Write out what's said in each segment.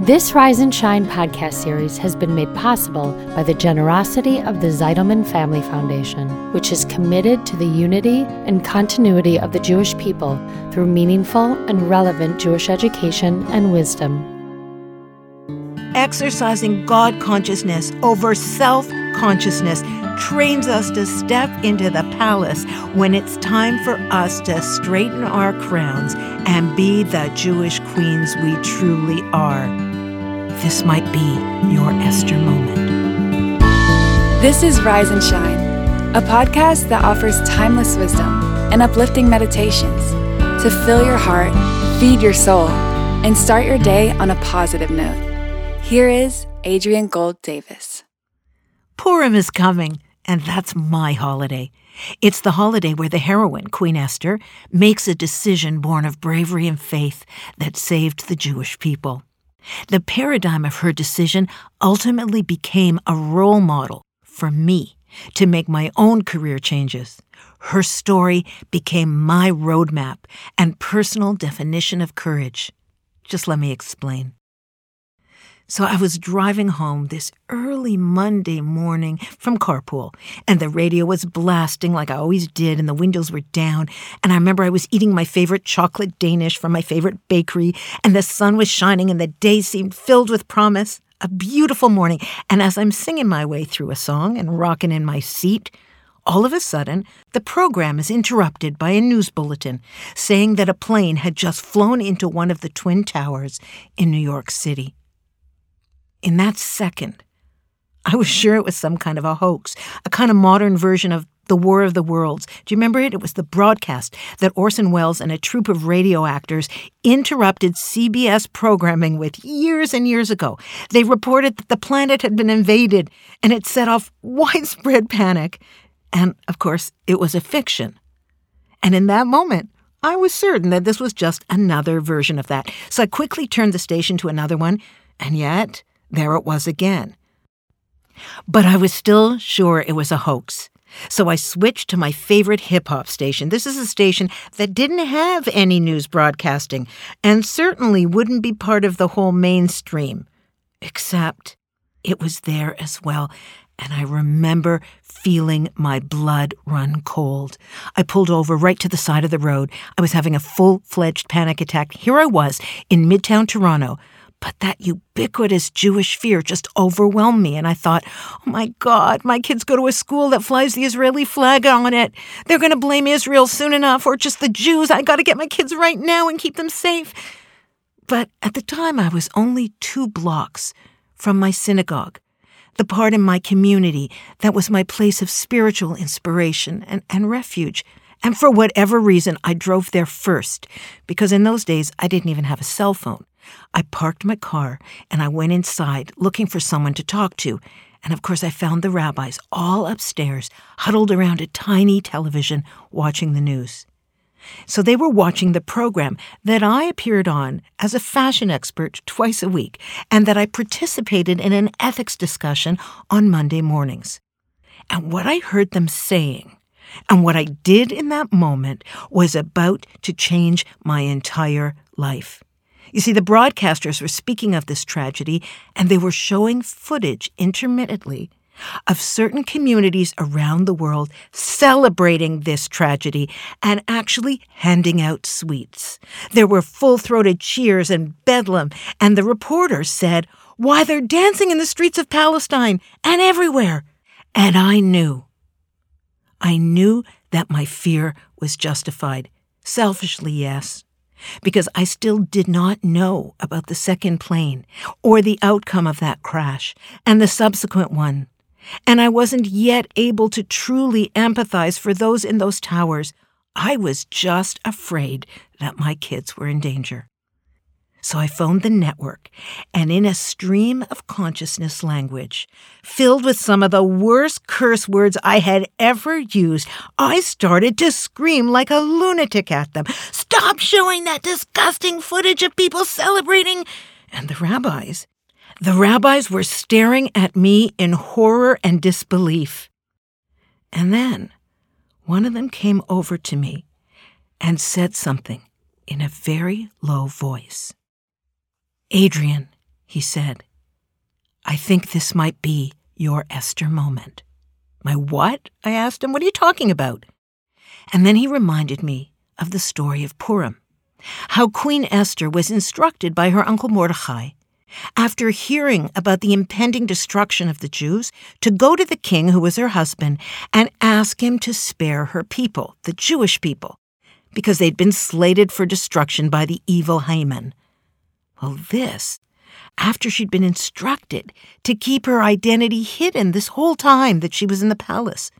This Rise and Shine podcast series has been made possible by the generosity of the Zeidelman Family Foundation, which is committed to the unity and continuity of the Jewish people through meaningful and relevant Jewish education and wisdom. Exercising God consciousness over self consciousness trains us to step into the palace when it's time for us to straighten our crowns and be the Jewish queens we truly are. This might be your Esther moment. This is Rise and Shine, a podcast that offers timeless wisdom and uplifting meditations to fill your heart, feed your soul, and start your day on a positive note. Here is Adrienne Gold Davis. Purim is coming, and that's my holiday. It's the holiday where the heroine, Queen Esther, makes a decision born of bravery and faith that saved the Jewish people. The paradigm of her decision ultimately became a role model for me to make my own career changes. Her story became my roadmap and personal definition of courage. Just let me explain. So I was driving home this early Monday morning from carpool, and the radio was blasting like I always did, and the windows were down. And I remember I was eating my favorite chocolate Danish from my favorite bakery, and the sun was shining, and the day seemed filled with promise. A beautiful morning. And as I'm singing my way through a song and rocking in my seat, all of a sudden, the program is interrupted by a news bulletin saying that a plane had just flown into one of the Twin Towers in New York City. In that second, I was sure it was some kind of a hoax, a kind of modern version of the War of the Worlds. Do you remember it? It was the broadcast that Orson Welles and a troupe of radio actors interrupted CBS programming with years and years ago. They reported that the planet had been invaded and it set off widespread panic. And of course, it was a fiction. And in that moment, I was certain that this was just another version of that. So I quickly turned the station to another one, and yet there it was again. But I was still sure it was a hoax. So I switched to my favorite hip hop station. This is a station that didn't have any news broadcasting and certainly wouldn't be part of the whole mainstream. Except it was there as well. And I remember feeling my blood run cold. I pulled over right to the side of the road. I was having a full fledged panic attack. Here I was in Midtown Toronto, but that ubiquitous Jewish fear just overwhelmed me, and I thought, oh my God, my kids go to a school that flies the Israeli flag on it. They're going to blame Israel soon enough, or just the Jews. I got to get my kids right now and keep them safe. But at the time, I was only two blocks from my synagogue, the part in my community that was my place of spiritual inspiration and, and refuge. And for whatever reason, I drove there first, because in those days, I didn't even have a cell phone. I parked my car and I went inside looking for someone to talk to. And of course, I found the rabbis all upstairs, huddled around a tiny television, watching the news. So they were watching the program that I appeared on as a fashion expert twice a week, and that I participated in an ethics discussion on Monday mornings. And what I heard them saying and what I did in that moment was about to change my entire life. You see, the broadcasters were speaking of this tragedy, and they were showing footage intermittently of certain communities around the world celebrating this tragedy and actually handing out sweets. There were full throated cheers and bedlam, and the reporters said, Why, they're dancing in the streets of Palestine and everywhere. And I knew. I knew that my fear was justified. Selfishly, yes because I still did not know about the second plane or the outcome of that crash and the subsequent one. And I wasn't yet able to truly empathize for those in those towers. I was just afraid that my kids were in danger. So I phoned the network, and in a stream of consciousness language, filled with some of the worst curse words I had ever used, I started to scream like a lunatic at them Stop showing that disgusting footage of people celebrating! And the rabbis, the rabbis were staring at me in horror and disbelief. And then one of them came over to me and said something in a very low voice. Adrienne, He said, I think this might be your Esther moment. My what? I asked him. What are you talking about? And then he reminded me of the story of Purim, how Queen Esther was instructed by her uncle Mordecai, after hearing about the impending destruction of the Jews, to go to the king, who was her husband, and ask him to spare her people, the Jewish people, because they'd been slated for destruction by the evil Haman. Well, this, after she'd been instructed to keep her identity hidden this whole time that she was in the palace.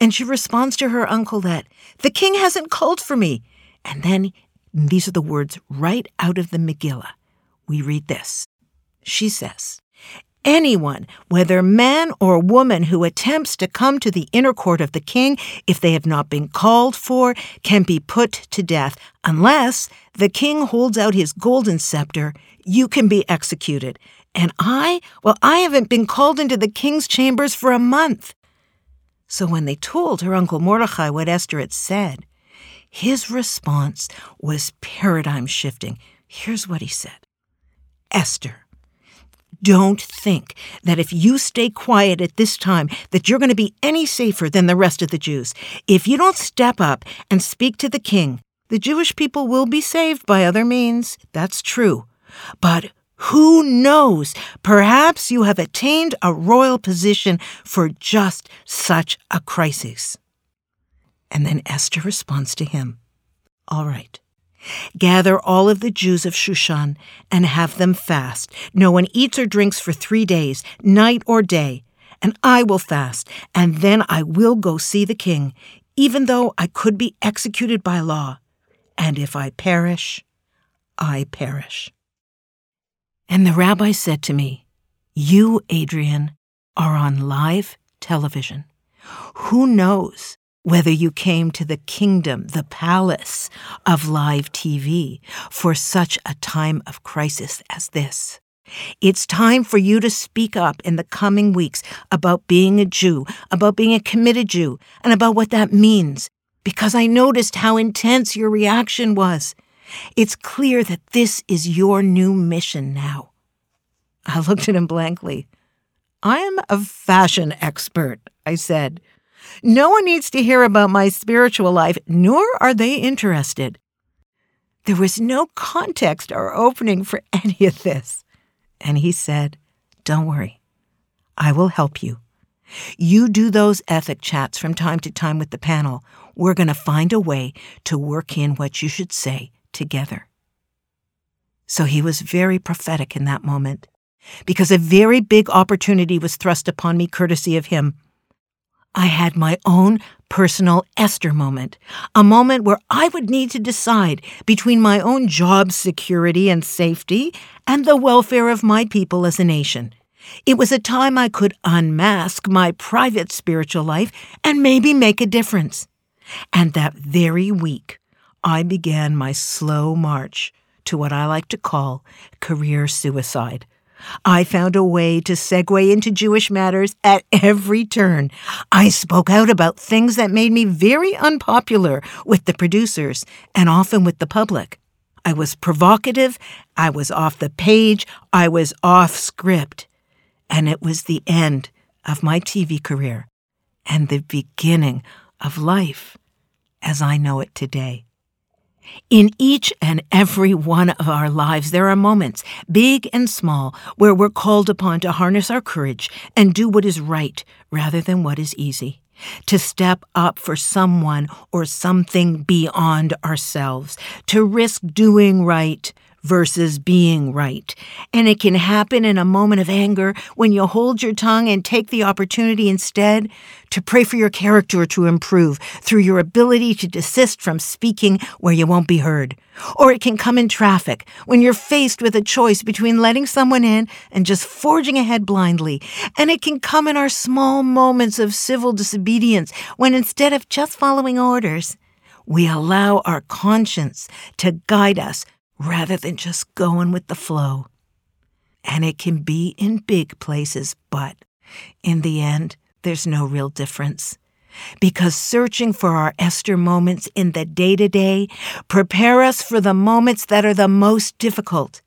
And she responds to her uncle that, the king hasn't called for me. And then, these are the words right out of the Megillah. We read this. She says, anyone, whether man or woman, who attempts to come to the inner court of the king, if they have not been called for, can be put to death, unless the king holds out his golden scepter, you can be executed. And I, well, I haven't been called into the king's chambers for a month. So when they told her uncle Mordecai what Esther had said, his response was paradigm shifting. Here's what he said Esther, don't think that if you stay quiet at this time that you're going to be any safer than the rest of the Jews. If you don't step up and speak to the king, the Jewish people will be saved by other means. That's true. But who knows? Perhaps you have attained a royal position for just such a crisis. And then Esther responds to him All right. Gather all of the Jews of Shushan and have them fast. No one eats or drinks for three days, night or day. And I will fast, and then I will go see the king, even though I could be executed by law. And if I perish, I perish. And the rabbi said to me, You, Adrienne, are on live television. Who knows whether you came to the kingdom, the palace of live TV for such a time of crisis as this. It's time for you to speak up in the coming weeks about being a Jew, about being a committed Jew, and about what that means, because I noticed how intense your reaction was. It's clear that this is your new mission now. I looked at him blankly. I am a fashion expert, I said. No one needs to hear about my spiritual life, nor are they interested. There was no context or opening for any of this. And he said, Don't worry, I will help you. You do those ethic chats from time to time with the panel. We're going to find a way to work in what you should say together. So he was very prophetic in that moment, because a very big opportunity was thrust upon me courtesy of him. I had my own personal Esther moment, a moment where I would need to decide between my own job security and safety and the welfare of my people as a nation. It was a time I could unmask my private spiritual life and maybe make a difference. And that very week, I began my slow march to what I like to call career suicide. I found a way to segue into Jewish matters at every turn. I spoke out about things that made me very unpopular with the producers and often with the public. I was provocative, I was off the page, I was off script. And it was the end of my TV career and the beginning of life as I know it today. In each and every one of our lives, there are moments, big and small, where we're called upon to harness our courage and do what is right rather than what is easy. To step up for someone or something beyond ourselves, to risk doing right versus being right. And it can happen in a moment of anger when you hold your tongue and take the opportunity instead to pray for your character to improve through your ability to desist from speaking where you won't be heard. Or it can come in traffic when you're faced with a choice between letting someone in and just forging ahead blindly. And it can come in our small moments of civil disobedience when instead of just following orders, we allow our conscience to guide us rather than just going with the flow. And it can be in big places, but in the end, there's no real difference. Because searching for our Esther moments in the day to day prepare us for the moments that are the most difficult.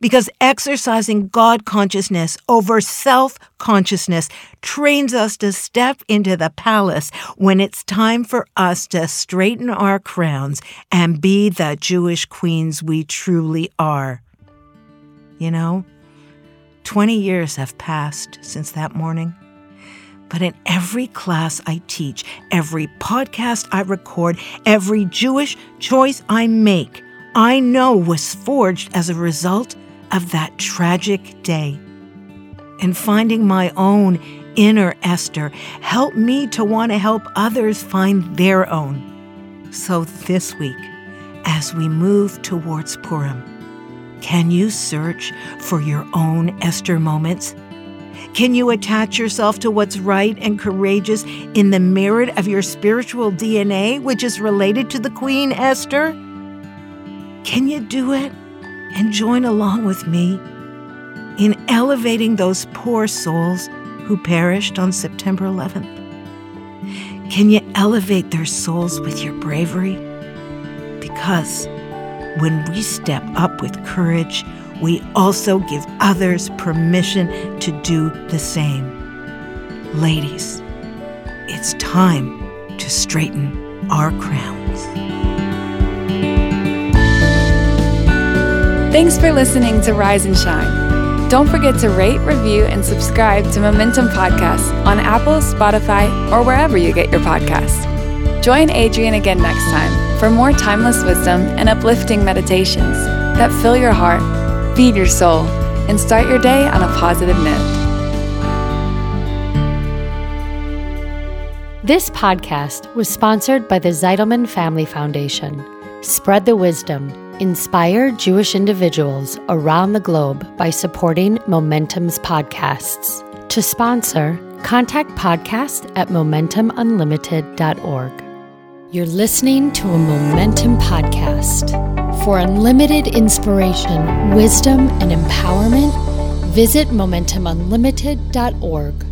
Because exercising God consciousness over self consciousness trains us to step into the palace when it's time for us to straighten our crowns and be the Jewish queens we truly are. You know, 20 years have passed since that morning. But in every class I teach, every podcast I record, every Jewish choice I make, I know was forged as a result of that tragic day. And finding my own inner Esther helped me to want to help others find their own. So this week, as we move towards Purim, can you search for your own Esther moments? Can you attach yourself to what's right and courageous in the merit of your spiritual DNA, which is related to the Queen Esther? Can you do it and join along with me in elevating those poor souls who perished on September 11th? Can you elevate their souls with your bravery? Because when we step up with courage, we also give others permission to do the same. Ladies, it's time to straighten our crowns. Thanks for listening to Rise and Shine. Don't forget to rate, review, and subscribe to Momentum Podcasts on Apple, Spotify, or wherever you get your podcasts. Join Adrienne again next time for more timeless wisdom and uplifting meditations that fill your heart feed your soul, and start your day on a positive note. This podcast was sponsored by the Zeidelman Family Foundation. Spread the wisdom. Inspire Jewish individuals around the globe by supporting Momentum's podcasts. To sponsor, contact podcast at momentumunlimited.org. You're listening to a Momentum podcast. For unlimited inspiration, wisdom, and empowerment, visit MomentumUnlimited.org.